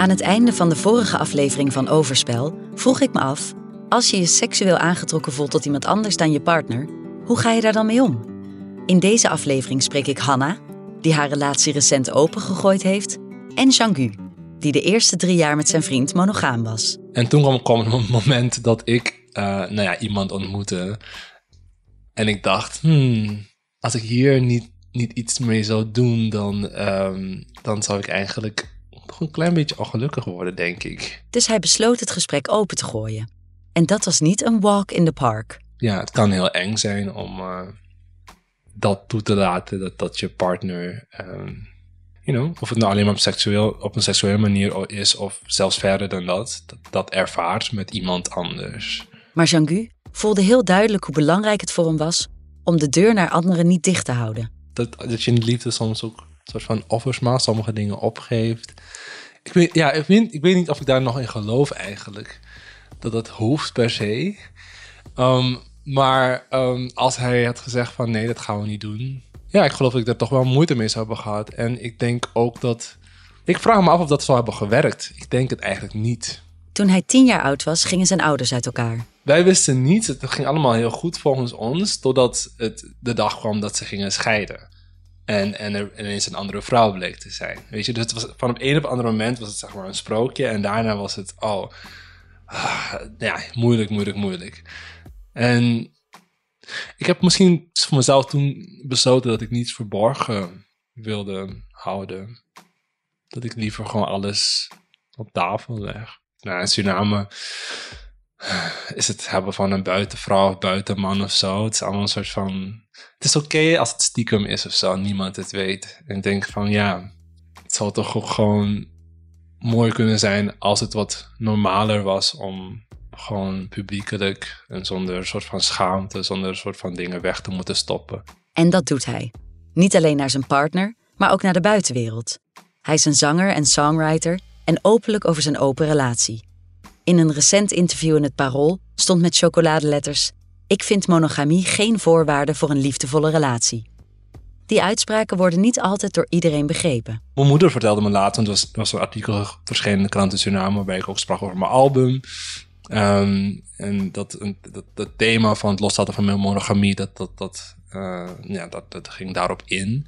Aan het einde van de vorige aflevering van Overspel vroeg ik me af: als je je seksueel aangetrokken voelt tot iemand anders dan je partner, hoe ga je daar dan mee om? In deze aflevering spreek ik Hanna, die haar relatie recent opengegooid heeft, en Jean-Gu, die de eerste drie jaar met zijn vriend monogaam was. En toen kwam, het moment dat ik uh, nou ja, iemand ontmoette. En ik dacht, hmm, als ik hier niet, niet iets mee zou doen, dan, um, dan zou ik eigenlijk nog een klein beetje ongelukkig worden, denk ik. Dus hij besloot het gesprek open te gooien. En dat was niet een walk in the park. Ja, het kan heel eng zijn om uh, dat toe te laten, dat, dat je partner, um, you know, of het nou alleen maar op, seksueel, op een seksuele manier is, of zelfs verder dan dat, dat, dat ervaart met iemand anders. Maar Jean-Gu voelde heel duidelijk hoe belangrijk het voor hem was om de deur naar anderen niet dicht te houden. Dat, dat je in de liefde soms ook een soort van offers maakt, sommige dingen opgeeft. Ik weet, ja, ik, weet, ik weet niet of ik daar nog in geloof eigenlijk. Dat dat hoeft per se. Um, maar um, als hij had gezegd van nee, dat gaan we niet doen. Ja, ik geloof dat ik daar toch wel moeite mee zou hebben gehad. En ik denk ook dat... Ik vraag me af of dat zou hebben gewerkt. Ik denk het eigenlijk niet. Toen hij tien jaar oud was, gingen zijn ouders uit elkaar. Wij wisten niet, het ging allemaal heel goed volgens ons, totdat het de dag kwam dat ze gingen scheiden. En, en er ineens een andere vrouw bleek te zijn. Weet je, dus was, van op een op ander moment was het zeg maar een sprookje. En daarna was het, oh, ja, moeilijk, moeilijk, moeilijk. En ik heb misschien voor mezelf toen besloten dat ik niets verborgen wilde houden. Dat ik liever gewoon alles op tafel leg. Nou, in Suriname is het hebben van een buitenvrouw of buitenman of zo. Het is allemaal een soort van. Het is oké als het stiekem is of zo, niemand het weet. En ik denk van ja, het zou toch ook gewoon mooi kunnen zijn als het wat normaler was om gewoon publiekelijk en zonder een soort van schaamte, zonder een soort van dingen weg te moeten stoppen. En dat doet hij. Niet alleen naar zijn partner, maar ook naar de buitenwereld. Hij is een zanger en songwriter en openlijk over zijn open relatie. In een recent interview in het Parool stond met chocoladeletters: Ik vind monogamie geen voorwaarde voor een liefdevolle relatie. Die uitspraken worden niet altijd door iedereen begrepen. Mijn moeder vertelde me later, want er was, was een artikel verschenen in de krant in Suriname, waarbij ik ook sprak over mijn album. Um, en dat, dat, dat, thema van het loslaten van monogamie, dat, dat, dat, uh, ja, dat, dat ging daarop in.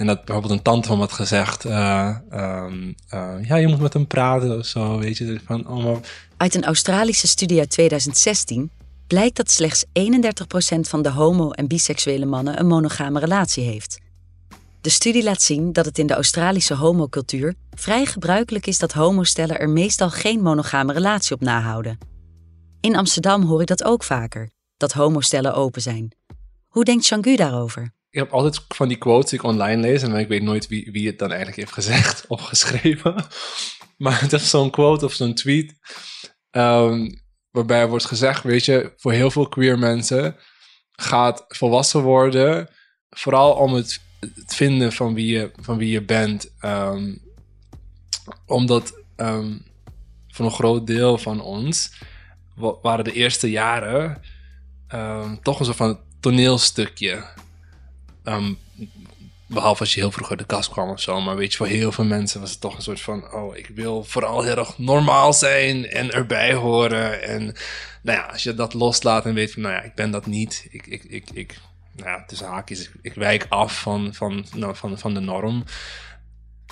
En dat bijvoorbeeld een tante van had gezegd, uh, um, uh, ja, je moet met hem praten of zo, weet je. Van, oh. Uit een Australische studie uit 2016 blijkt dat slechts 31% van de homo- en biseksuele mannen een monogame relatie heeft. De studie laat zien dat het in de Australische homocultuur vrij gebruikelijk is dat homostellen er meestal geen monogame relatie op nahouden. In Amsterdam hoor ik dat ook vaker, dat homostellen open zijn. Hoe denkt Changu daarover? Ik heb altijd van die quotes die ik online lees en ik weet nooit wie, wie het dan eigenlijk heeft gezegd of geschreven. Maar het is zo'n quote of zo'n tweet um, waarbij wordt gezegd, weet je, voor heel veel queer mensen gaat volwassen worden vooral om het het vinden van wie je, van wie je bent. Um, omdat um, voor een groot deel van ons waren de eerste jaren toch een soort van toneelstukje. Behalve als je heel vroeg uit de kast kwam of zo. Maar weet je, voor heel veel mensen was het toch een soort van... Oh, ik wil vooral heel erg normaal zijn en erbij horen. En nou ja, als je dat loslaat en weet van... Nou ja, ik ben dat niet. Ik, ik, ik, ik nou, tussen haakjes, ik, ik wijk af van, van, nou, van, van de norm.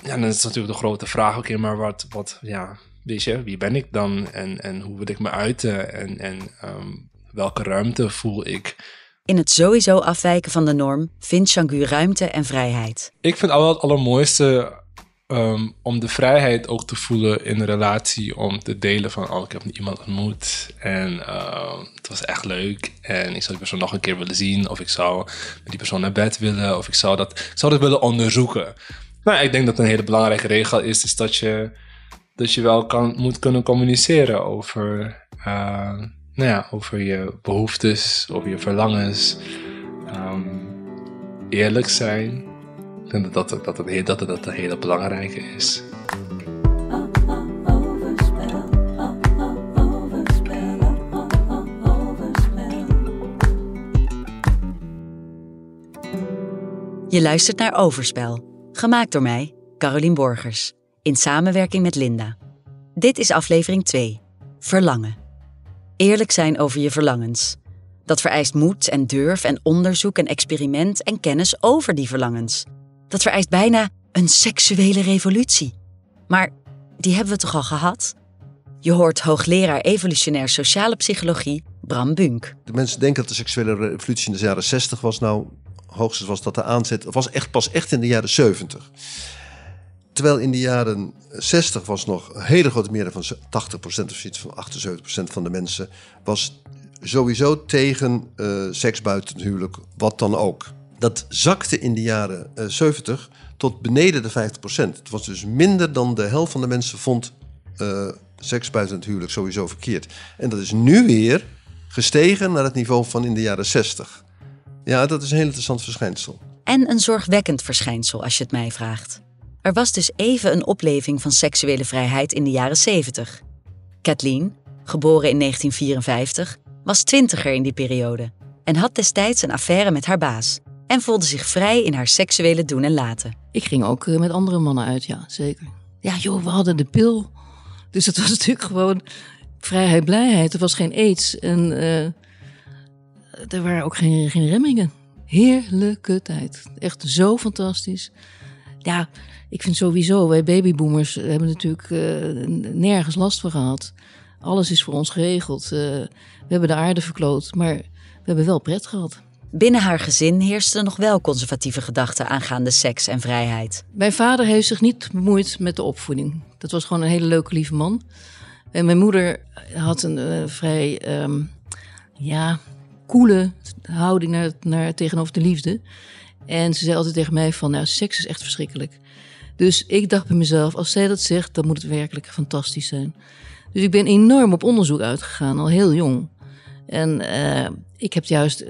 Ja, dan is natuurlijk de grote vraag, oké, maar wat, wat, ja, weet je, wie ben ik dan en, en hoe wil ik me uiten en, en um, welke ruimte voel ik? In het sowieso afwijken van de norm vindt Changu ruimte en vrijheid. Ik vind al het allermooiste Um, om de vrijheid ook te voelen in een relatie. Om te delen van, oh, ik heb iemand ontmoet. En uh, het was echt leuk. En ik zou die persoon nog een keer willen zien. Of ik zou met die persoon naar bed willen. Of ik zou dat, ik zou dat willen onderzoeken. Nou, ik denk dat een hele belangrijke regel is, is dat je, dat je wel kan, moet kunnen communiceren over, uh, nou ja, over je behoeftes, over je verlangens. Um, eerlijk zijn. Ik denk dat dat, dat, dat, dat, dat een hele belangrijke is. Je luistert naar Overspel, gemaakt door mij, Carolien Borgers, in samenwerking met Linda. Dit is aflevering 2: Verlangen. Eerlijk zijn over je verlangens. Dat vereist moed en durf en onderzoek en experiment en kennis over die verlangens. Dat vereist bijna een seksuele revolutie. Maar die hebben we toch al gehad? Je hoort hoogleraar evolutionair sociale psychologie Bram Bunk. De mensen denken dat de seksuele revolutie in de jaren 60 was. Nou, hoogstens was dat de aanzet. Het was echt pas echt in de jaren 70. Terwijl in de jaren 60 was nog een hele grote meerderheid van 80% of zoiets van 78% van de mensen was sowieso tegen uh, seks buiten het huwelijk, wat dan ook. Dat zakte in de jaren uh, 70 tot beneden de 50%. Het was dus minder dan de helft van de mensen vond uh, seks buiten het huwelijk sowieso verkeerd. En dat is nu weer gestegen naar het niveau van in de jaren 60. Ja, dat is een heel interessant verschijnsel. En een zorgwekkend verschijnsel, als je het mij vraagt. Er was dus even een opleving van seksuele vrijheid in de jaren 70. Kathleen, geboren in 1954, was twintiger in die periode en had destijds een affaire met haar baas en voelde zich vrij in haar seksuele doen en laten. Ik ging ook eh, met andere mannen uit, ja, zeker. Ja, joh, we hadden de pil. Dus het was natuurlijk gewoon vrijheid, blijheid. Er was geen aids en uh, er waren ook geen, geen remmingen. Heerlijke tijd. Echt zo fantastisch. Ja, ik vind sowieso, wij babyboomers hebben natuurlijk uh, nergens last van gehad. Alles is voor ons geregeld. Uh, we hebben de aarde verkloot, maar we hebben wel pret gehad. Binnen haar gezin heersten nog wel conservatieve gedachten aangaande seks en vrijheid. Mijn vader heeft zich niet bemoeid met de opvoeding. Dat was gewoon een hele leuke, lieve man. En mijn moeder had een uh, vrij, um, ja, koele houding naar, naar, tegenover de liefde. En ze zei altijd tegen mij van, nou, seks is echt verschrikkelijk. Dus ik dacht bij mezelf, als zij dat zegt, dan moet het werkelijk fantastisch zijn. Dus ik ben enorm op onderzoek uitgegaan, al heel jong. En uh, ik heb juist uh,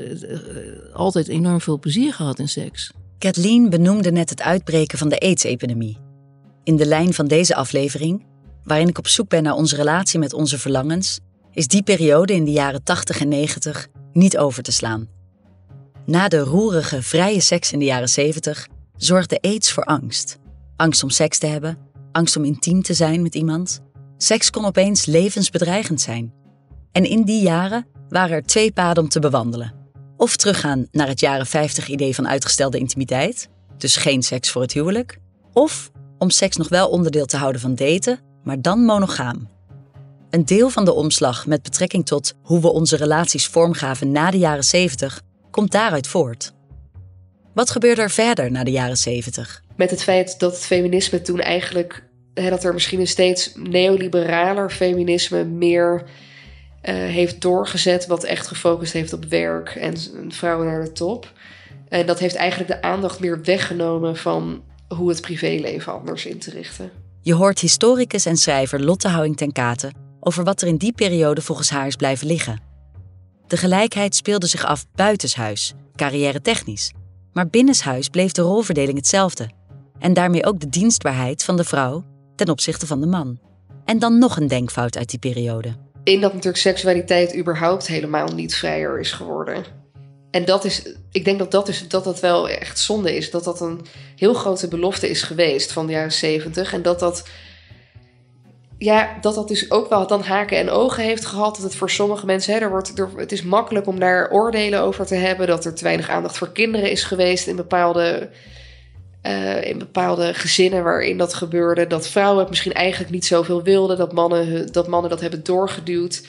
altijd enorm veel plezier gehad in seks. Kathleen benoemde net het uitbreken van de AIDS-epidemie. In de lijn van deze aflevering, waarin ik op zoek ben naar onze relatie met onze verlangens, is die periode in de jaren 80 en 90 niet over te slaan. Na de roerige, vrije seks in de jaren 70 zorgde AIDS voor angst. Angst om seks te hebben, angst om intiem te zijn met iemand. Seks kon opeens levensbedreigend zijn. En in die jaren waren er twee paden om te bewandelen. Of teruggaan naar het jaren 50 idee van uitgestelde intimiteit, dus geen seks voor het huwelijk. Of om seks nog wel onderdeel te houden van daten, maar dan monogaam. Een deel van de omslag met betrekking tot hoe we onze relaties vormgaven na de jaren 70 komt daaruit voort. Wat gebeurde er verder na de jaren 70? Met het feit dat het feminisme toen eigenlijk, hè, dat er misschien een steeds neoliberaler feminisme meer uh, heeft doorgezet, wat echt gefocust heeft op werk en vrouwen naar de top. En dat heeft eigenlijk de aandacht meer weggenomen van hoe het privéleven anders in te richten. Je hoort historicus en schrijver Lotte Houwing ten Katen over wat er in die periode volgens haar is blijven liggen. De gelijkheid speelde zich af buitenshuis, carrière technisch. Maar binnenshuis bleef de rolverdeling hetzelfde. En daarmee ook de dienstbaarheid van de vrouw ten opzichte van de man. En dan nog een denkfout uit die periode. In dat natuurlijk seksualiteit überhaupt helemaal niet vrijer is geworden. En dat is, ik denk dat dat, is, dat dat wel echt zonde is. Dat dat een heel grote belofte is geweest van de jaren zeventig. En dat dat, ja, dat dat dus ook wel dan haken en ogen heeft gehad. Dat het voor sommige mensen, hè, er wordt, er, het is makkelijk om daar oordelen over te hebben. Dat er te weinig aandacht voor kinderen is geweest in bepaalde, uh, in bepaalde gezinnen waarin dat gebeurde. Dat vrouwen het misschien eigenlijk niet zoveel wilden. Dat mannen dat, mannen dat hebben doorgeduwd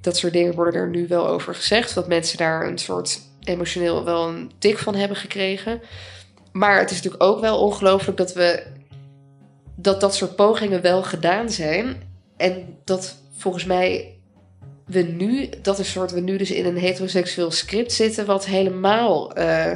dat soort dingen worden er nu wel over gezegd. Dat mensen daar een soort emotioneel wel een tik van hebben gekregen. Maar het is natuurlijk ook wel ongelooflijk dat we dat dat soort pogingen wel gedaan zijn. En dat volgens mij we nu, dat is soort we nu dus in een heteroseksueel script zitten, wat helemaal, uh,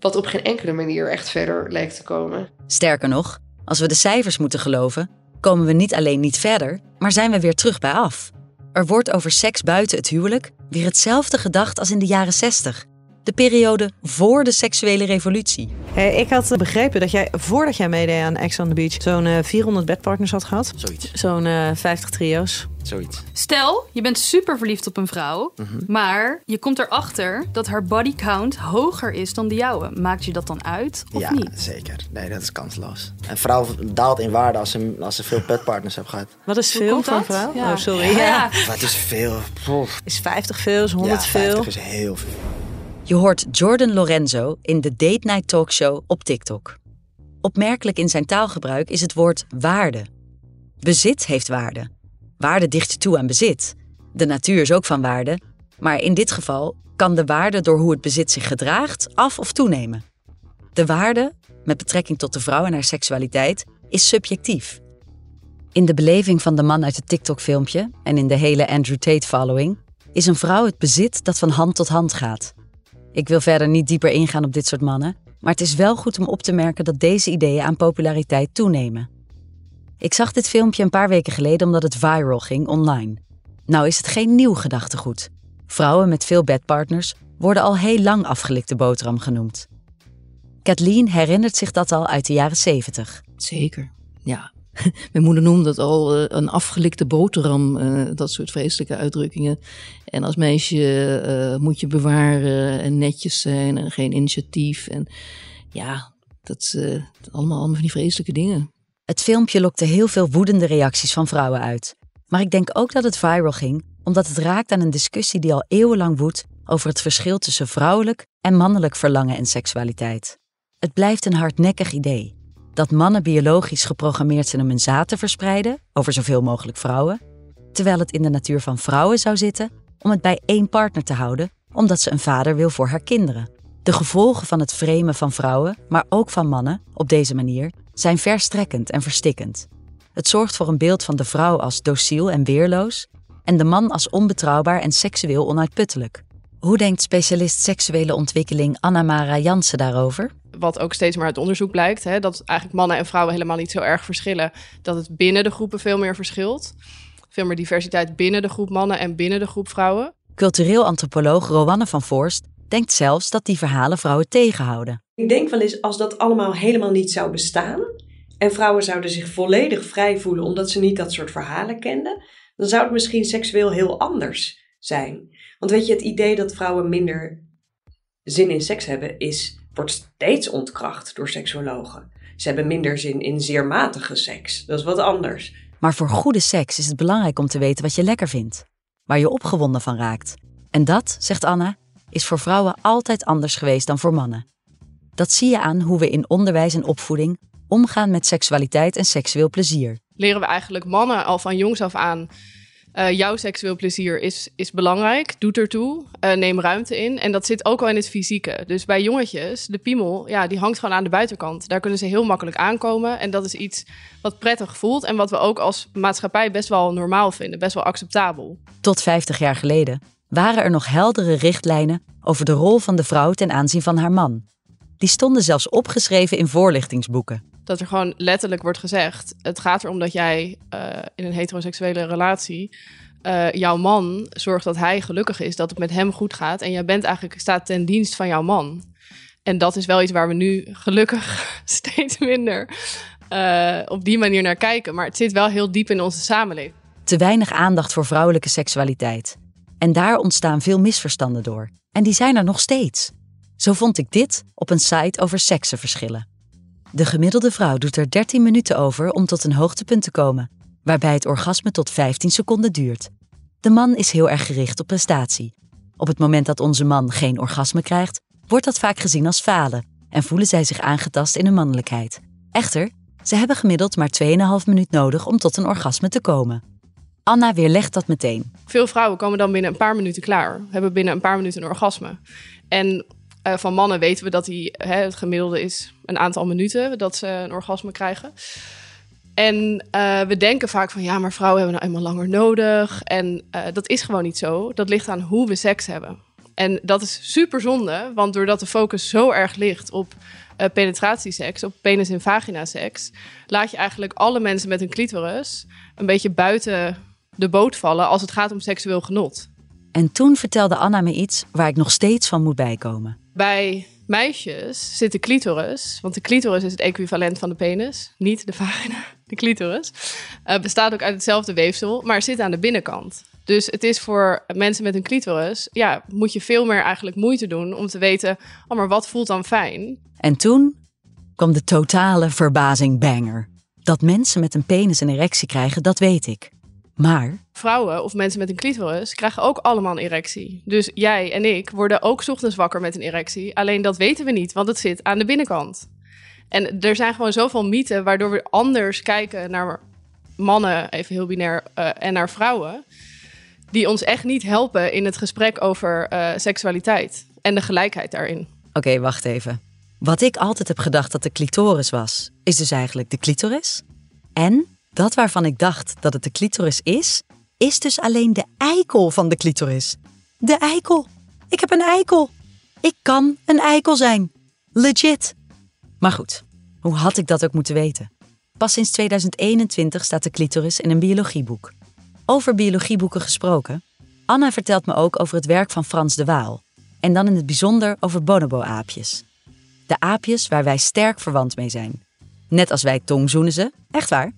wat op geen enkele manier echt verder lijkt te komen. Sterker nog, als we de cijfers moeten geloven, komen we niet alleen niet verder, maar zijn we weer terug bij af. Er wordt over seks buiten het huwelijk weer hetzelfde gedacht als in de jaren 60. De periode voor de seksuele revolutie. Hey, ik had begrepen dat jij, voordat jij meedeed aan Ex on the Beach, zo'n uh, 400 bedpartners had gehad. Zoiets. Zo'n uh, 50 trio's. Zoiets. Stel, je bent super verliefd op een vrouw, maar je komt erachter dat haar body count hoger is dan de jouwe. Maakt je dat dan uit of ja, niet? zeker. Nee, dat is kansloos. Een vrouw daalt in waarde als ze, als ze veel petpartners heeft gehad. Wat is Hoe veel voor een vrouw? Ja. Oh, sorry. Ja. Ja. Het is veel. Pof. Is 50 veel? Is 100 ja, veel? 50 is heel veel. Je hoort Jordan Lorenzo in de Date Night Talkshow op TikTok. Opmerkelijk in zijn taalgebruik is het woord waarde. Bezit heeft waarde. Waarde dicht toe aan bezit. De natuur is ook van waarde, maar in dit geval kan de waarde door hoe het bezit zich gedraagt af of toenemen. De waarde, met betrekking tot de vrouw en haar seksualiteit, is subjectief. In de beleving van de man uit het TikTok-filmpje en in de hele Andrew Tate-following is een vrouw het bezit dat van hand tot hand gaat. Ik wil verder niet dieper ingaan op dit soort mannen, maar het is wel goed om op te merken dat deze ideeën aan populariteit toenemen. Ik zag dit filmpje een paar weken geleden omdat het viral ging online. Nou is het geen nieuw gedachtegoed. Vrouwen met veel bedpartners worden al heel lang afgelikte boterham genoemd. Kathleen herinnert zich dat al uit de jaren 70. Zeker, ja. Mijn moeder noemde dat al eh, een afgelikte boterham, eh, dat soort vreselijke uitdrukkingen. En als meisje eh, moet je bewaren en netjes zijn en geen initiatief. En ja, dat eh allemaal, allemaal van die vreselijke dingen. Het filmpje lokte heel veel woedende reacties van vrouwen uit. Maar ik denk ook dat het viral ging omdat het raakt aan een discussie die al eeuwenlang woedt over het verschil tussen vrouwelijk en mannelijk verlangen en seksualiteit. Het blijft een hardnekkig idee dat mannen biologisch geprogrammeerd zijn om hun zaad te verspreiden over zoveel mogelijk vrouwen, terwijl het in de natuur van vrouwen zou zitten om het bij één partner te houden omdat ze een vader wil voor haar kinderen. De gevolgen van het framen van vrouwen, maar ook van mannen, op deze manier, zijn verstrekkend en verstikkend. Het zorgt voor een beeld van de vrouw als dociel en weerloos en de man als onbetrouwbaar en seksueel onuitputtelijk. Hoe denkt specialist seksuele ontwikkeling Anna-Mara Jansen daarover? wat ook steeds meer uit onderzoek blijkt, hè, dat eigenlijk mannen en vrouwen helemaal niet zo erg verschillen. Dat het binnen de groepen veel meer verschilt. Veel meer diversiteit binnen de groep mannen en binnen de groep vrouwen. Cultureel antropoloog Rowanne van Voorst denkt zelfs dat die verhalen vrouwen tegenhouden. Ik denk wel eens als dat allemaal helemaal niet zou bestaan en vrouwen zouden zich volledig vrij voelen omdat ze niet dat soort verhalen kenden, dan zou het misschien seksueel heel anders zijn. Want weet je, het idee dat vrouwen minder zin in seks hebben is, wordt steeds ontkracht door seksuologen. Ze hebben minder zin in zeer matige seks. Dat is wat anders. Maar voor goede seks is het belangrijk om te weten wat je lekker vindt, waar je opgewonden van raakt. En dat, zegt Anna, is voor vrouwen altijd anders geweest dan voor mannen. Dat zie je aan hoe we in onderwijs en opvoeding omgaan met seksualiteit en seksueel plezier. Leren we eigenlijk mannen al van jongs af aan. Uh, jouw seksueel plezier is, is belangrijk, doet ertoe, uh, neem ruimte in. En dat zit ook al in het fysieke. Dus bij jongetjes, de piemel, ja, die hangt gewoon aan de buitenkant. Daar kunnen ze heel makkelijk aankomen. En dat is iets wat prettig voelt en wat we ook als maatschappij best wel normaal vinden, best wel acceptabel. Tot 50 jaar geleden waren er nog heldere richtlijnen over de rol van de vrouw ten aanzien van haar man. Die stonden zelfs opgeschreven in voorlichtingsboeken. Dat er gewoon letterlijk wordt gezegd: het gaat erom dat jij uh, in een heteroseksuele relatie. Uh, jouw man zorgt dat hij gelukkig is, dat het met hem goed gaat. En jij bent eigenlijk staat ten dienst van jouw man. En dat is wel iets waar we nu gelukkig steeds minder uh, op die manier naar kijken. Maar het zit wel heel diep in onze samenleving. Te weinig aandacht voor vrouwelijke seksualiteit. En daar ontstaan veel misverstanden door. En die zijn er nog steeds. Zo vond ik dit op een site over seksenverschillen. De gemiddelde vrouw doet er 13 minuten over om tot een hoogtepunt te komen, waarbij het orgasme tot 15 seconden duurt. De man is heel erg gericht op prestatie. Op het moment dat onze man geen orgasme krijgt, wordt dat vaak gezien als falen en voelen zij zich aangetast in hun mannelijkheid. Echter, ze hebben gemiddeld maar 2,5 minuut nodig om tot een orgasme te komen. Anna weerlegt dat meteen. Veel vrouwen komen dan binnen een paar minuten klaar, hebben binnen een paar minuten een orgasme. En uh, van mannen weten we dat die, hè, het gemiddelde is een aantal minuten dat ze een orgasme krijgen. En uh, we denken vaak van ja, maar vrouwen hebben nou eenmaal langer nodig. En uh, dat is gewoon niet zo. Dat ligt aan hoe we seks hebben. En dat is super zonde, want doordat de focus zo erg ligt op uh, penetratieseks, op penis- en vagina-seks, laat je eigenlijk alle mensen met een clitoris een beetje buiten de boot vallen als het gaat om seksueel genot. En toen vertelde Anna me iets waar ik nog steeds van moet bijkomen. Bij meisjes zit de clitoris, want de clitoris is het equivalent van de penis, niet de vagina, de clitoris, uh, bestaat ook uit hetzelfde weefsel, maar zit aan de binnenkant. Dus het is voor mensen met een clitoris, ja, moet je veel meer eigenlijk moeite doen om te weten, oh, maar wat voelt dan fijn? En toen kwam de totale verbazing banger. Dat mensen met een penis een erectie krijgen, dat weet ik. Maar vrouwen of mensen met een clitoris krijgen ook allemaal een erectie. Dus jij en ik worden ook ochtends wakker met een erectie. Alleen dat weten we niet, want het zit aan de binnenkant. En er zijn gewoon zoveel mythen waardoor we anders kijken naar mannen, even heel binair, uh, en naar vrouwen. Die ons echt niet helpen in het gesprek over uh, seksualiteit en de gelijkheid daarin. Oké, wacht even. Wat ik altijd heb gedacht dat de clitoris was, is dus eigenlijk de clitoris. En dat waarvan ik dacht dat het de clitoris is, is dus alleen de eikel van de clitoris. De eikel. Ik heb een eikel. Ik kan een eikel zijn. Legit. Maar goed, hoe had ik dat ook moeten weten? Pas sinds 2021 staat de clitoris in een biologieboek. Over biologieboeken gesproken, Anna vertelt me ook over het werk van Frans de Waal. En dan in het bijzonder over bonobo-aapjes. De aapjes waar wij sterk verwant mee zijn. Net als wij tongzoenen ze, echt waar.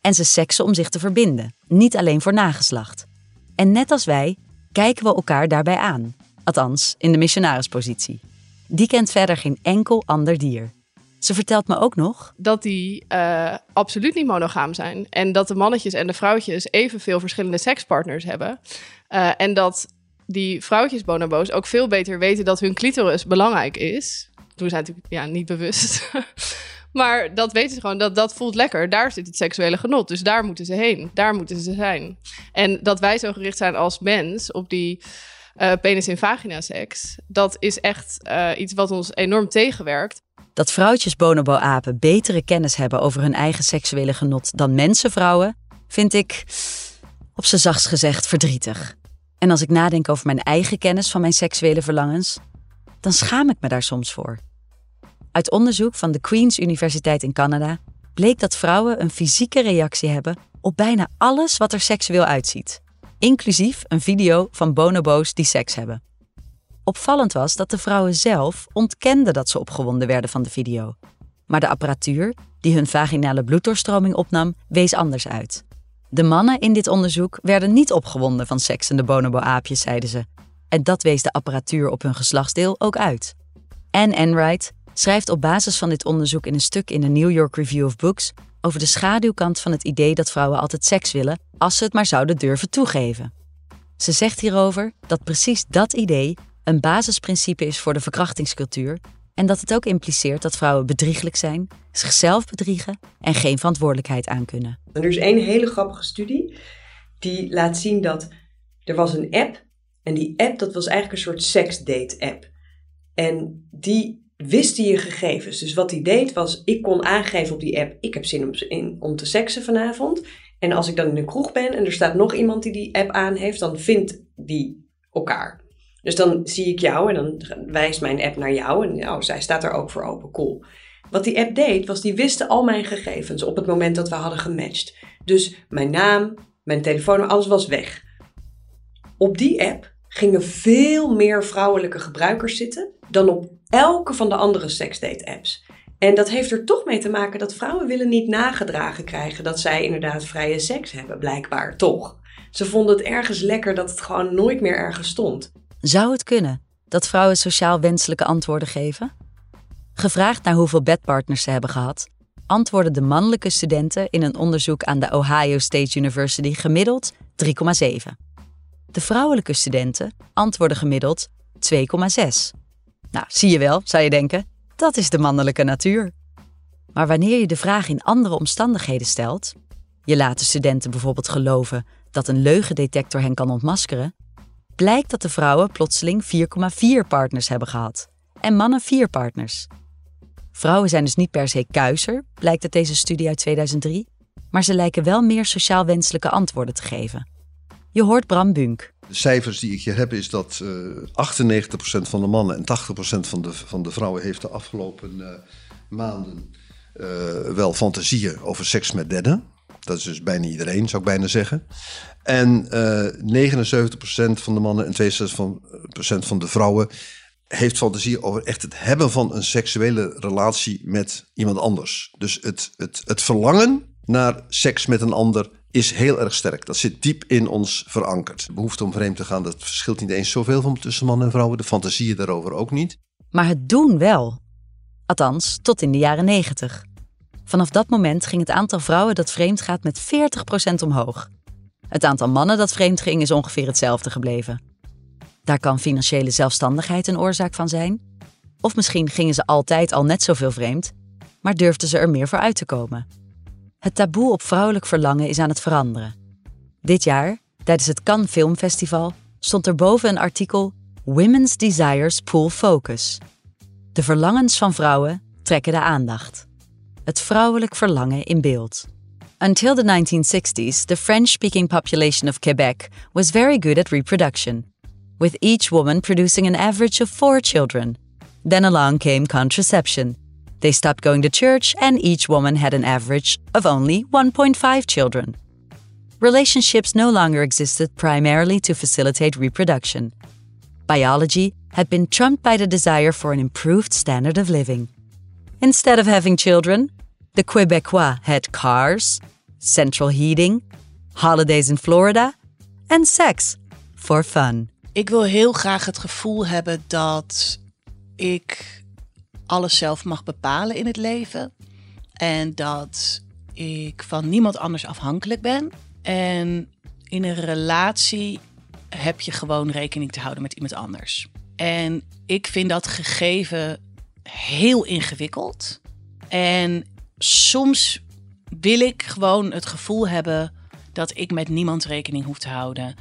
En ze seksen om zich te verbinden, niet alleen voor nageslacht. En net als wij kijken we elkaar daarbij aan, althans in de missionarispositie. Die kent verder geen enkel ander dier. Ze vertelt me ook nog dat die uh, absoluut niet monogaam zijn. En dat de mannetjes en de vrouwtjes evenveel verschillende sekspartners hebben. Uh, en dat die vrouwtjes bonobo's ook veel beter weten dat hun clitoris belangrijk is. Toen zijn natuurlijk ja, niet bewust. Maar dat weten ze gewoon, dat, dat voelt lekker. Daar zit het seksuele genot. Dus daar moeten ze heen. Daar moeten ze zijn. En dat wij zo gericht zijn als mens op die uh, penis- en vagina-seks... dat is echt uh, iets wat ons enorm tegenwerkt. Dat vrouwtjes bonobo-apen betere kennis hebben over hun eigen seksuele genot dan mensenvrouwen... vind ik, op z'n zachtst gezegd, verdrietig. En als ik nadenk over mijn eigen kennis van mijn seksuele verlangens... dan schaam ik me daar soms voor. Uit onderzoek van de Queen's Universiteit in Canada bleek dat vrouwen een fysieke reactie hebben op bijna alles wat er seksueel uitziet, inclusief een video van bonobo's die seks hebben. Opvallend was dat de vrouwen zelf ontkenden dat ze opgewonden werden van de video. Maar de apparatuur, die hun vaginale bloeddoorstroming opnam, wees anders uit. De mannen in dit onderzoek werden niet opgewonden van seksende bonobo-aapjes, zeiden ze. En dat wees de apparatuur op hun geslachtsdeel ook uit. Anne Enright, schrijft op basis van dit onderzoek in een stuk in de New York Review of Books over de schaduwkant van het idee dat vrouwen altijd seks willen als ze het maar zouden durven toegeven. Ze zegt hierover dat precies dat idee een basisprincipe is voor de verkrachtingscultuur en dat het ook impliceert dat vrouwen bedrieglijk zijn, zichzelf bedriegen en geen verantwoordelijkheid aankunnen. En er is één hele grappige studie die laat zien dat er was een app en die app dat was eigenlijk een soort seksdate app. En die wist hij je gegevens. Dus wat hij deed was, ik kon aangeven op die app, ik heb zin om, om te seksen vanavond. En als ik dan in een kroeg ben en er staat nog iemand die die app aan heeft, dan vindt die elkaar. Dus dan zie ik jou en dan wijst mijn app naar jou en oh, zij staat er ook voor open, cool. Wat die app deed, was die wisten al mijn gegevens op het moment dat we hadden gematcht. Dus mijn naam, mijn telefoon, alles was weg. Op die app gingen veel meer vrouwelijke gebruikers zitten dan op elke van de andere seksdate-apps. En dat heeft er toch mee te maken dat vrouwen willen niet nagedragen krijgen dat zij inderdaad vrije seks hebben, blijkbaar toch. Ze vonden het ergens lekker dat het gewoon nooit meer ergens stond. Zou het kunnen dat vrouwen sociaal wenselijke antwoorden geven? Gevraagd naar hoeveel bedpartners ze hebben gehad, antwoorden de mannelijke studenten in een onderzoek aan de Ohio State University gemiddeld 3,7. De vrouwelijke studenten antwoorden gemiddeld 2,6. Nou, zie je wel, zou je denken, dat is de mannelijke natuur. Maar wanneer je de vraag in andere omstandigheden stelt, je laat de studenten bijvoorbeeld geloven dat een leugendetector hen kan ontmaskeren, blijkt dat de vrouwen plotseling 4,4 partners hebben gehad en mannen 4 partners. Vrouwen zijn dus niet per se kuiser, blijkt uit deze studie uit 2003, maar ze lijken wel meer sociaal wenselijke antwoorden te geven. Je hoort Bram Bunk. De cijfers die ik hier heb is dat uh, eh, 98% van de mannen en 80% van de, van de vrouwen heeft de afgelopen uh, maanden uh, wel fantasieën over seks met derden. Dat is dus bijna iedereen, zou ik bijna zeggen. En eh 79% van de mannen en 62% van, procent van de vrouwen heeft fantasie over echt het hebben van een seksuele relatie met iemand anders. Dus het, het, het verlangen naar seks met een ander is heel erg sterk. Dat zit diep in ons verankerd. De behoefte om vreemd te gaan, dat verschilt niet eens zoveel van tussen mannen en vrouwen. De fantasieën daarover ook niet. Maar het doen wel. Althans, tot in de jaren 90. Vanaf dat moment ging het aantal vrouwen dat vreemd gaat met 40% omhoog. Het aantal mannen dat vreemd ging is ongeveer hetzelfde gebleven. Daar kan financiële zelfstandigheid een oorzaak van zijn. Of misschien gingen ze altijd al net zoveel vreemd, maar durfden ze er meer voor uit te komen. Het taboe op vrouwelijk verlangen is aan het veranderen. Dit jaar, tijdens het Cannes Filmfestival, stond er boven een artikel Women's Desires Pull Focus. De verlangens van vrouwen trekken de aandacht. Het vrouwelijk verlangen in beeld. Until the 1960s, the French-speaking population of Quebec was very good at reproduction, with each woman producing an average of four children. Then along came contraception. They stopped going to church, and each woman had an average of only 1.5 children. Relationships no longer existed primarily to facilitate reproduction. Biology had been trumped by the desire for an improved standard of living. Instead of having children, the Quebecois had cars, central heating, holidays in Florida, and sex for fun. Ik wil heel graag het gevoel hebben dat ik alles zelf mag bepalen in het leven. En dat ik van niemand anders afhankelijk ben. En in een relatie heb je gewoon rekening te houden met iemand anders. En ik vind dat gegeven heel ingewikkeld. En soms wil ik gewoon het gevoel hebben dat ik met niemand rekening hoef te houden.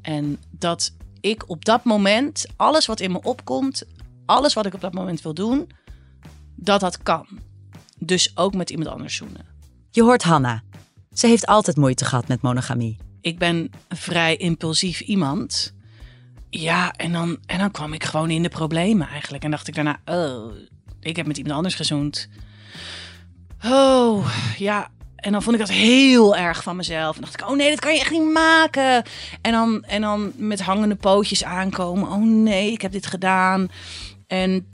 En dat ik op dat moment, alles wat in me opkomt, alles wat ik op dat moment wil doen, dat dat kan. Dus ook met iemand anders zoenen. Je hoort Hanna. Ze heeft altijd moeite gehad met monogamie. Ik ben een vrij impulsief iemand. Ja, en dan, en dan kwam ik gewoon in de problemen eigenlijk. En dacht ik daarna, oh, ik heb met iemand anders gezoend. Oh, ja. En dan vond ik dat heel erg van mezelf. En dacht ik, oh nee, dat kan je echt niet maken. En dan, en dan met hangende pootjes aankomen. Oh nee, ik heb dit gedaan. En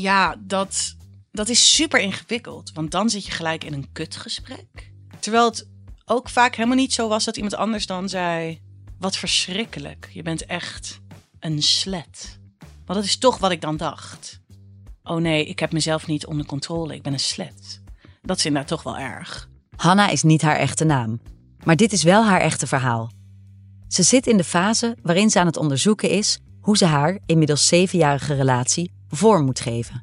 ja, dat, dat is super ingewikkeld. Want dan zit je gelijk in een kutgesprek. Terwijl het ook vaak helemaal niet zo was dat iemand anders dan zei... Wat verschrikkelijk, je bent echt een slet. Want dat is toch wat ik dan dacht. Oh nee, ik heb mezelf niet onder controle, ik ben een slet. Dat is inderdaad toch wel erg. Hanna is niet haar echte naam. Maar dit is wel haar echte verhaal. Ze zit in de fase waarin ze aan het onderzoeken is hoe ze haar, inmiddels zevenjarige relatie, vorm moet geven.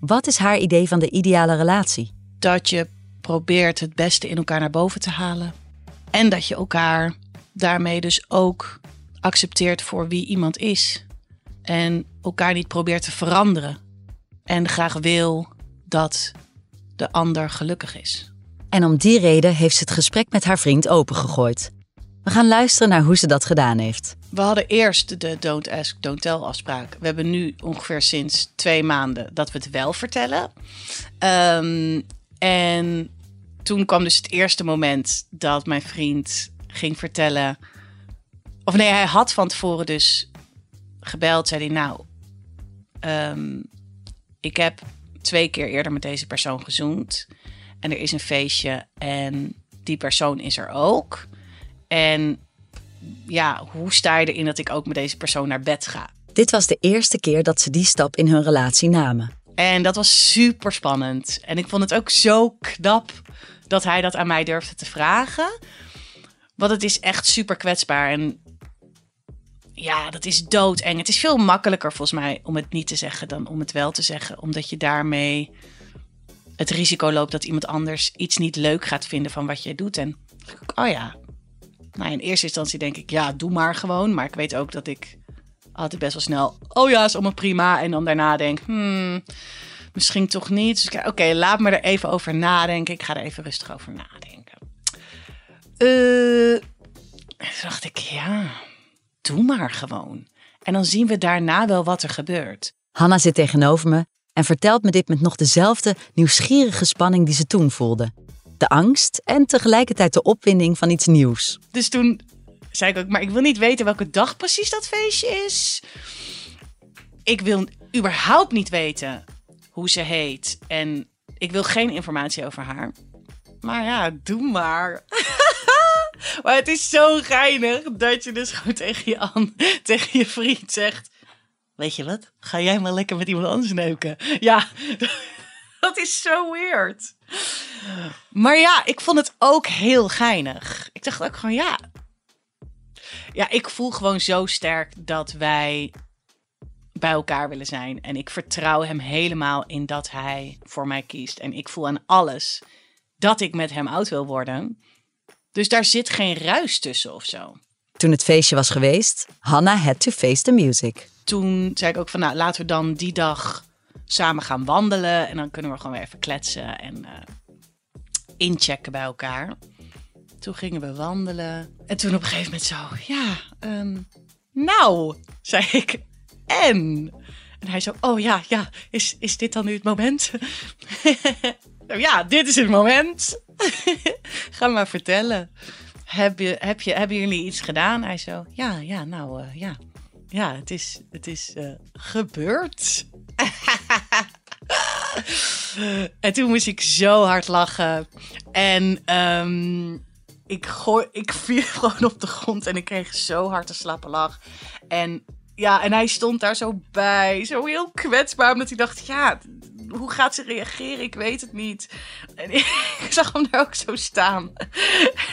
Wat is haar idee van de ideale relatie? Dat je probeert het beste in elkaar naar boven te halen. En dat je elkaar daarmee dus ook accepteert voor wie iemand is. En elkaar niet probeert te veranderen. En graag wil dat de ander gelukkig is. En om die reden heeft ze het gesprek met haar vriend opengegooid. We gaan luisteren naar hoe ze dat gedaan heeft. We hadden eerst de Don't Ask, Don't Tell afspraak. We hebben nu ongeveer sinds twee maanden dat we het wel vertellen. Um, en toen kwam dus het eerste moment dat mijn vriend ging vertellen. Of nee, hij had van tevoren dus gebeld. Zei hij, nou, um, ik heb twee keer eerder met deze persoon gezoend. En er is een feestje en die persoon is er ook. En ja, hoe sta je erin dat ik ook met deze persoon naar bed ga? Dit was de eerste keer dat ze die stap in hun relatie namen. En dat was super spannend. En ik vond het ook zo knap dat hij dat aan mij durfde te vragen. Want het is echt super kwetsbaar. En ja, dat is doodeng. Het is veel makkelijker volgens mij om het niet te zeggen dan om het wel te zeggen. Omdat je daarmee het risico loopt dat iemand anders iets niet leuk gaat vinden van wat je doet. En oh ja, nou, in eerste instantie denk ik, ja, doe maar gewoon. Maar ik weet ook dat ik altijd best wel snel, oh ja, is allemaal prima. En dan daarna denk, hmm, misschien toch niet. Dus oké, laat me er even over nadenken. Ik ga er even rustig over nadenken. Uh, dacht ik, ja, doe maar gewoon. En dan zien we daarna wel wat er gebeurt. Hanna zit tegenover me en vertelt me dit met nog dezelfde nieuwsgierige spanning die ze toen voelde. De angst en tegelijkertijd de opwinding van iets nieuws. Dus toen zei ik ook, maar ik wil niet weten welke dag precies dat feestje is. Ik wil überhaupt niet weten hoe ze heet. En ik wil geen informatie over haar. Maar ja, doe maar. maar het is zo geinig dat je dus gewoon tegen je, an, tegen je vriend zegt... Weet je wat? Ga jij maar lekker met iemand anders neuken. Ja, dat is zo weird. Maar ja, ik vond het ook heel geinig. Ik dacht ook gewoon, ja... Ja, ik voel gewoon zo sterk dat wij bij elkaar willen zijn. En ik vertrouw hem helemaal in dat hij voor mij kiest. En ik voel aan alles dat ik met hem oud wil worden. Dus daar zit geen ruis tussen of zo. Toen het feestje was geweest, Hannah had to face the music. Toen zei ik ook van, nou, laten we dan die dag samen gaan wandelen. En dan kunnen we gewoon weer even kletsen en uh, inchecken bij elkaar. Toen gingen we wandelen. En toen op een gegeven moment zo, ja, um, nou, zei ik, en? En hij zo, oh ja, ja, is, is dit dan nu het moment? ja, dit is het moment. Ga maar vertellen. Heb je, heb je, hebben jullie iets gedaan? Hij zo, ja, ja, nou, uh, ja. Ja, het is, het is uh, gebeurd. en toen moest ik zo hard lachen. En um, ik, gooi, ik viel gewoon op de grond en ik kreeg zo hard een slappe lach. En ja, en hij stond daar zo bij. Zo heel kwetsbaar. Omdat hij dacht, ja, hoe gaat ze reageren? Ik weet het niet. En ik zag hem daar ook zo staan.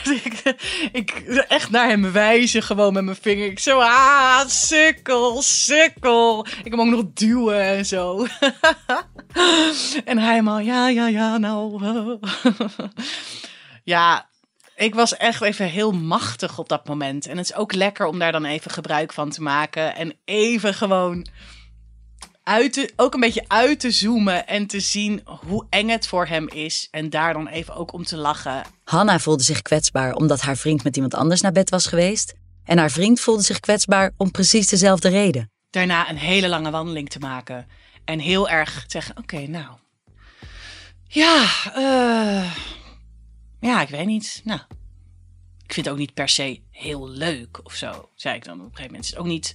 ik, ik echt naar hem wijzen gewoon met mijn vinger. Ik zo, ah, sukkel, sukkel. Ik hem ook nog duwen en zo. en hij helemaal, ja, ja, ja, nou. ja, ik was echt even heel machtig op dat moment. En het is ook lekker om daar dan even gebruik van te maken. En even gewoon uit te, ook een beetje uit te zoomen en te zien hoe eng het voor hem is. En daar dan even ook om te lachen. Hanna voelde zich kwetsbaar omdat haar vriend met iemand anders naar bed was geweest. En haar vriend voelde zich kwetsbaar om precies dezelfde reden. Daarna een hele lange wandeling te maken. En heel erg te zeggen: Oké, nou. Ja, uh, ja, ik weet niet. Nou, ik vind het ook niet per se heel leuk of zo, zei ik dan op een gegeven moment. Het is ook niet,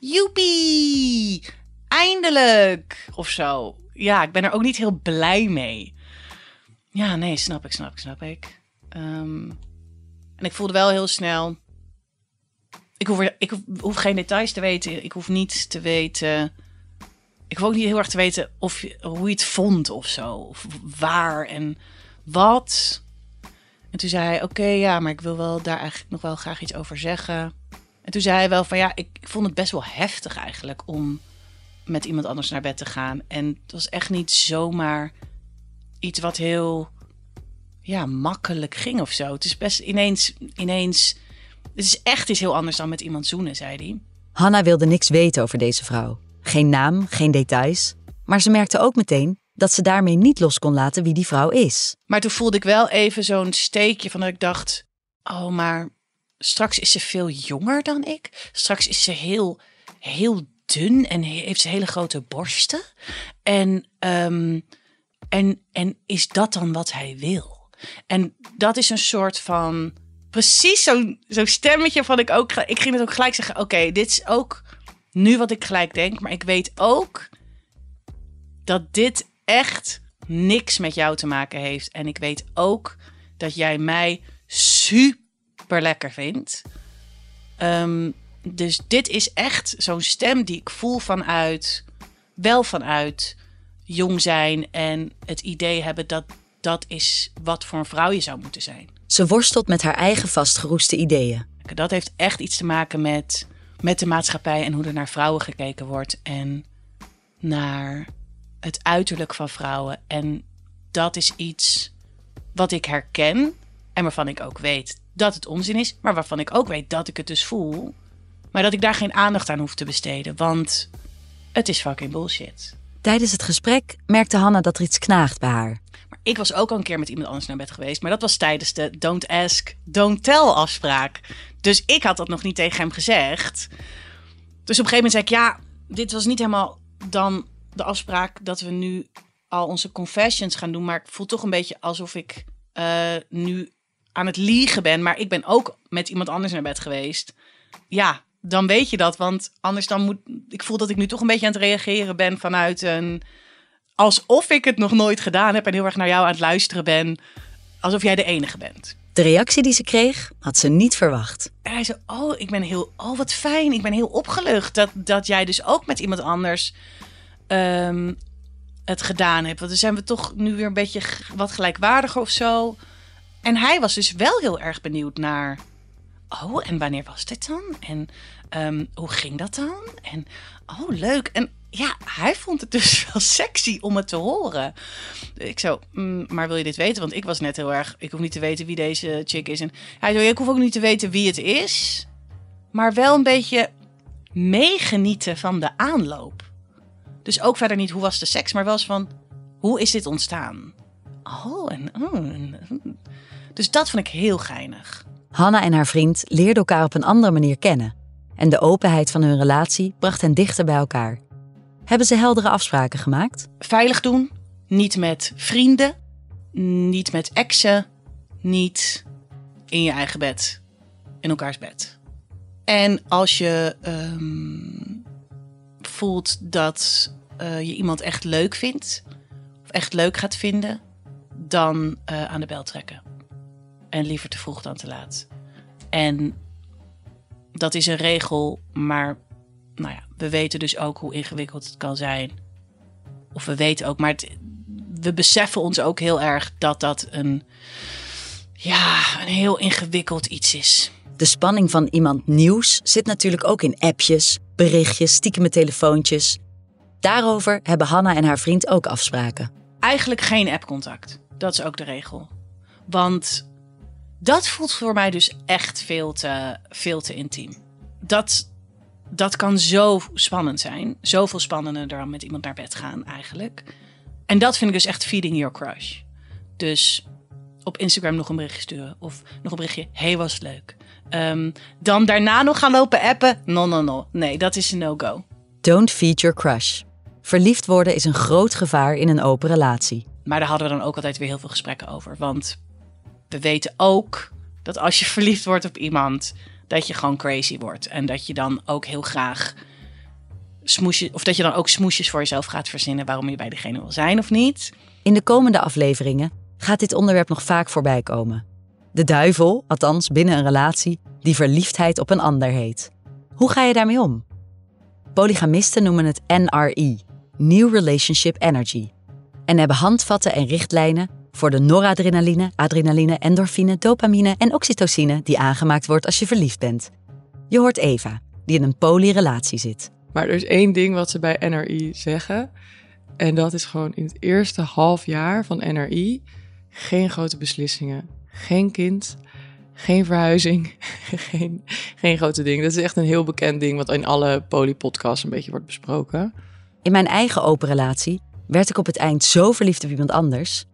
joepie, eindelijk of zo. Ja, ik ben er ook niet heel blij mee. Ja, nee, snap ik, snap ik, snap ik. Um, en ik voelde wel heel snel. Ik hoef, ik geen details te weten. Ik hoef niet te weten. Ik hoef ook niet heel erg te weten of hoe je het vond of zo. Of waar en wat. En toen zei hij: Oké, ja, maar ik wil wel daar eigenlijk nog wel graag iets over zeggen. En toen zei hij wel van ja, ik vond het best wel heftig eigenlijk om met iemand anders naar bed te gaan. En het was echt niet zomaar iets wat heel ja, makkelijk ging of zo. Het is best ineens, ineens. Het is echt iets heel anders dan met iemand zoenen, zei hij. Hanna wilde niks weten over deze vrouw. Geen naam, geen details. Maar ze merkte ook meteen dat ze daarmee niet los kon laten wie die vrouw is. Maar toen voelde ik wel even zo'n steekje van dat ik dacht: oh, maar straks is ze veel jonger dan ik. Straks is ze heel, heel dun en heeft hele grote borsten. En, um, en, en is dat dan wat hij wil? En dat is een soort van. Precies zo'n zo stemmetje van ik ook. Ik ging het ook gelijk zeggen: oké, dit is ook nu wat ik gelijk denk. Maar ik weet ook dat dit echt niks met jou te maken heeft. En ik weet ook dat jij mij super lekker vindt. Ehm, dus dit is echt zo'n stem die ik voel vanuit, wel vanuit jong zijn en het idee hebben dat dat is wat voor een vrouw je zou moeten zijn. Ze worstelt met haar eigen vastgeroeste ideeën. Dat heeft echt iets te maken met, met de maatschappij en hoe er naar vrouwen gekeken wordt en naar het uiterlijk van vrouwen. En dat is iets wat ik herken en waarvan ik ook weet dat het onzin is, maar waarvan ik ook weet dat ik het dus voel, maar dat ik daar geen aandacht aan hoef te besteden, want het is fucking bullshit. Tijdens het gesprek merkte Hanna dat er iets knaagt bij haar. Maar ik was ook al een keer met iemand anders naar bed geweest, maar dat was tijdens de don't ask, don't tell afspraak. Dus ik had dat nog niet tegen hem gezegd. Dus op een gegeven moment zei ik, ja, dit was niet helemaal dan de afspraak dat we nu al onze confessions gaan doen. Maar ik voel toch een beetje alsof ik eh, nu aan het liegen ben, maar ik ben ook met iemand anders naar bed geweest. Ja, dan weet je dat. Want anders dan moet. Ik voel dat ik nu toch een beetje aan het reageren ben vanuit een. Alsof ik het nog nooit gedaan heb en heel erg naar jou aan het luisteren ben. Alsof jij de enige bent. De reactie die ze kreeg, had ze niet verwacht. En hij zei: Oh, ik ben heel. Oh, wat fijn. Ik ben heel opgelucht dat, dat jij dus ook met iemand anders. ehm, het gedaan hebt. Want dan zijn we toch nu weer een beetje wat gelijkwaardiger of zo. En hij was dus wel heel erg benieuwd naar. Oh, en wanneer was dit dan? En ehm, hoe ging dat dan? En oh, leuk. En ja, hij vond het dus wel sexy om het te horen. Ik zo, "Mm, maar wil je dit weten? Want ik was net heel erg. Ik hoef niet te weten wie deze chick is. En hij zo, ik hoef ook niet te weten wie het is. Maar wel een beetje meegenieten van de aanloop. Dus ook verder niet hoe was de seks, maar wel eens van hoe is dit ontstaan? Oh, en, oh, en- dus dat vond ik heel geinig. Hanna en haar vriend leerden elkaar op een andere manier kennen. En de openheid van hun relatie bracht hen dichter bij elkaar. Hebben ze heldere afspraken gemaakt? Veilig doen, niet met vrienden, niet met exen, niet in je eigen bed, in elkaars bed. En als je ehm, voelt dat eh, je iemand echt leuk vindt, of echt leuk gaat vinden, dan eh, aan de bel trekken. En liever te vroeg dan te laat. En dat is een regel, maar nou ja, we weten dus ook hoe ingewikkeld het kan zijn. Of we weten ook, maar het- we beseffen ons ook heel erg dat dat een, ja, een heel ingewikkeld iets is. De spanning van iemand nieuws zit natuurlijk ook in appjes, berichtjes, stiekeme telefoontjes. Daarover hebben Hanna en haar vriend ook afspraken. Eigenlijk geen appcontact. Dat is ook de regel. Want dat voelt voor mij dus echt veel te, veel te intiem. Dat, dat kan zo spannend zijn. Zoveel spannender dan met iemand naar bed gaan eigenlijk. En dat vind ik dus echt feeding your crush. Dus op Instagram nog een berichtje sturen. Of nog een berichtje, hey was het leuk. Ehm, dan daarna nog gaan lopen appen. No, no, no. Nee, dat is een no-go. Don't feed your crush. Verliefd worden is een groot gevaar in een open relatie. Maar daar hadden we dan ook altijd weer heel veel gesprekken over. Want we weten ook dat als je verliefd wordt op iemand, dat je gewoon crazy wordt. En dat je dan ook heel graag smoesjes, of dat je dan ook smoesjes voor jezelf gaat verzinnen waarom je bij diegene wil zijn of niet. In de komende afleveringen gaat dit onderwerp nog vaak voorbij komen. De duivel, althans binnen een relatie, die verliefdheid op een ander heet. Hoe ga je daarmee om? Polygamisten noemen het NRE, New Relationship Energy. En hebben handvatten en richtlijnen voor de noradrenaline, adrenaline, endorfine, dopamine en oxytocine die aangemaakt wordt als je verliefd bent. Je hoort Eva, die in een polyrelatie zit. Maar er is één ding wat ze bij NRI zeggen. En dat is gewoon in het eerste half jaar van NRI geen grote beslissingen. Geen kind, geen verhuizing, geen, geen grote ding. Dat is echt een heel bekend ding wat in alle polypodcasts een beetje wordt besproken. In mijn eigen open relatie werd ik op het eind zo verliefd op iemand anders.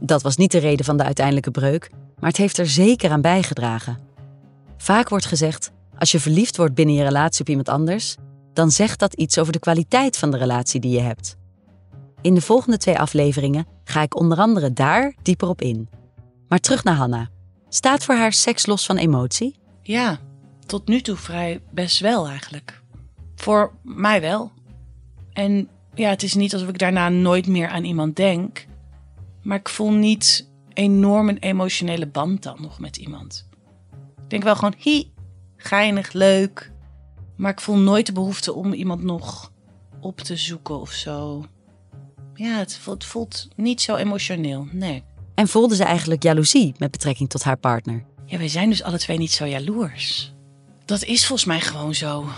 Dat was niet de reden van de uiteindelijke breuk, maar het heeft er zeker aan bijgedragen. Vaak wordt gezegd: als je verliefd wordt binnen je relatie op iemand anders, dan zegt dat iets over de kwaliteit van de relatie die je hebt. In de volgende twee afleveringen ga ik onder andere daar dieper op in. Maar terug naar Hanna. Staat voor haar seks los van emotie? Ja, tot nu toe vrij best wel eigenlijk. Voor mij wel. En ja, het is niet alsof ik daarna nooit meer aan iemand denk. Maar ik voel niet enorm een emotionele band dan nog met iemand. Ik denk wel gewoon, hi, geinig, leuk. Maar ik voel nooit de behoefte om iemand nog op te zoeken of zo. Ja, het voelt, het voelt niet zo emotioneel, nee. En voelde ze eigenlijk jaloezie met betrekking tot haar partner? Ja, wij zijn dus alle twee niet zo jaloers. Dat is volgens mij gewoon zo.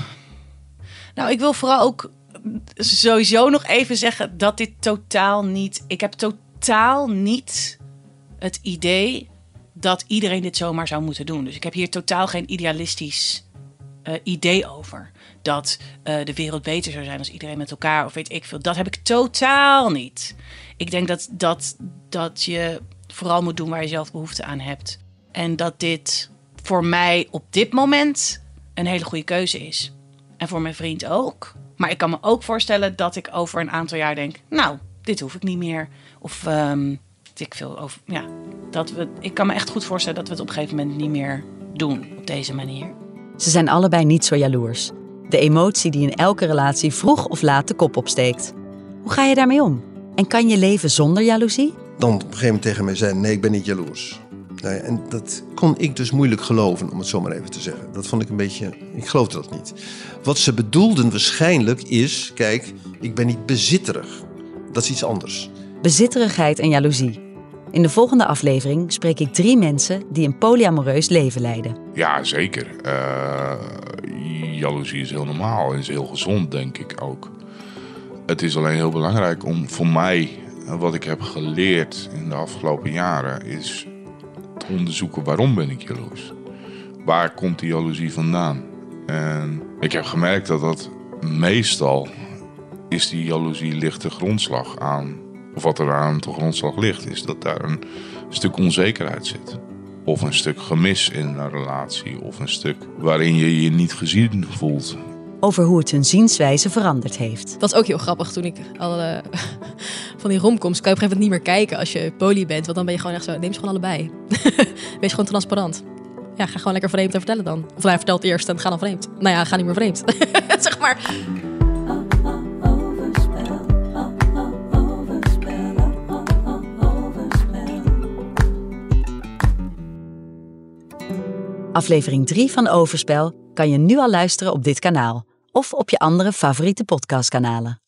Nou, ik wil vooral ook sowieso nog even zeggen dat dit totaal niet. Ik heb totaal niet het idee dat iedereen dit zomaar zou moeten doen. Dus ik heb hier totaal geen idealistisch eh, idee over. Dat eh, de wereld beter zou zijn als iedereen met elkaar of weet ik veel. Dat heb ik totaal niet. Ik denk dat, dat, dat je vooral moet doen waar je zelf behoefte aan hebt. En dat dit voor mij op dit moment een hele goede keuze is. En voor mijn vriend ook. Maar ik kan me ook voorstellen dat ik over een aantal jaar denk: Nou, dit hoef ik niet meer. Of ehm, weet ik veel over. Ja, dat we, ik kan me echt goed voorstellen dat we het op een gegeven moment niet meer doen op deze manier. Ze zijn allebei niet zo jaloers. De emotie die in elke relatie vroeg of laat de kop opsteekt. Hoe ga je daarmee om? En kan je leven zonder jaloezie? Dan op een gegeven moment tegen mij zei: Nee, ik ben niet jaloers. Nou ja, en dat kon ik dus moeilijk geloven, om het zo maar even te zeggen. Dat vond ik een beetje. Ik geloofde dat niet. Wat ze bedoelden waarschijnlijk is: Kijk, ik ben niet bezitterig. Dat is iets anders. Bezitterigheid en jaloezie. In de volgende aflevering spreek ik drie mensen die een polyamoreus leven leiden. Ja, zeker. Uh, jaloezie is heel normaal en is heel gezond, denk ik ook. Het is alleen heel belangrijk om voor mij, wat ik heb geleerd in de afgelopen jaren, is te onderzoeken waarom ben ik jaloers. Waar komt die jaloezie vandaan? En ik heb gemerkt dat dat meestal is die jaloezie lichte grondslag aan of wat er aan de grondslag ligt, is dat daar een stuk onzekerheid zit. Of een stuk gemis in een relatie. Of een stuk waarin je je niet gezien voelt. Over hoe het hun zienswijze veranderd heeft. Dat was ook heel grappig toen ik alle van die romcoms kan je op een gegeven moment niet meer kijken als je poly bent. Want dan ben je gewoon echt zo, neem ze gewoon allebei. Wees gewoon transparant. Ja, ga gewoon lekker vreemd en vertellen dan. Of hij vertelt eerst en ga dan vreemd. Nou ja, ga niet meer vreemd. zeg maar. Aflevering 3 van Overspel kan je nu al luisteren op dit kanaal of op je andere favoriete podcastkanalen.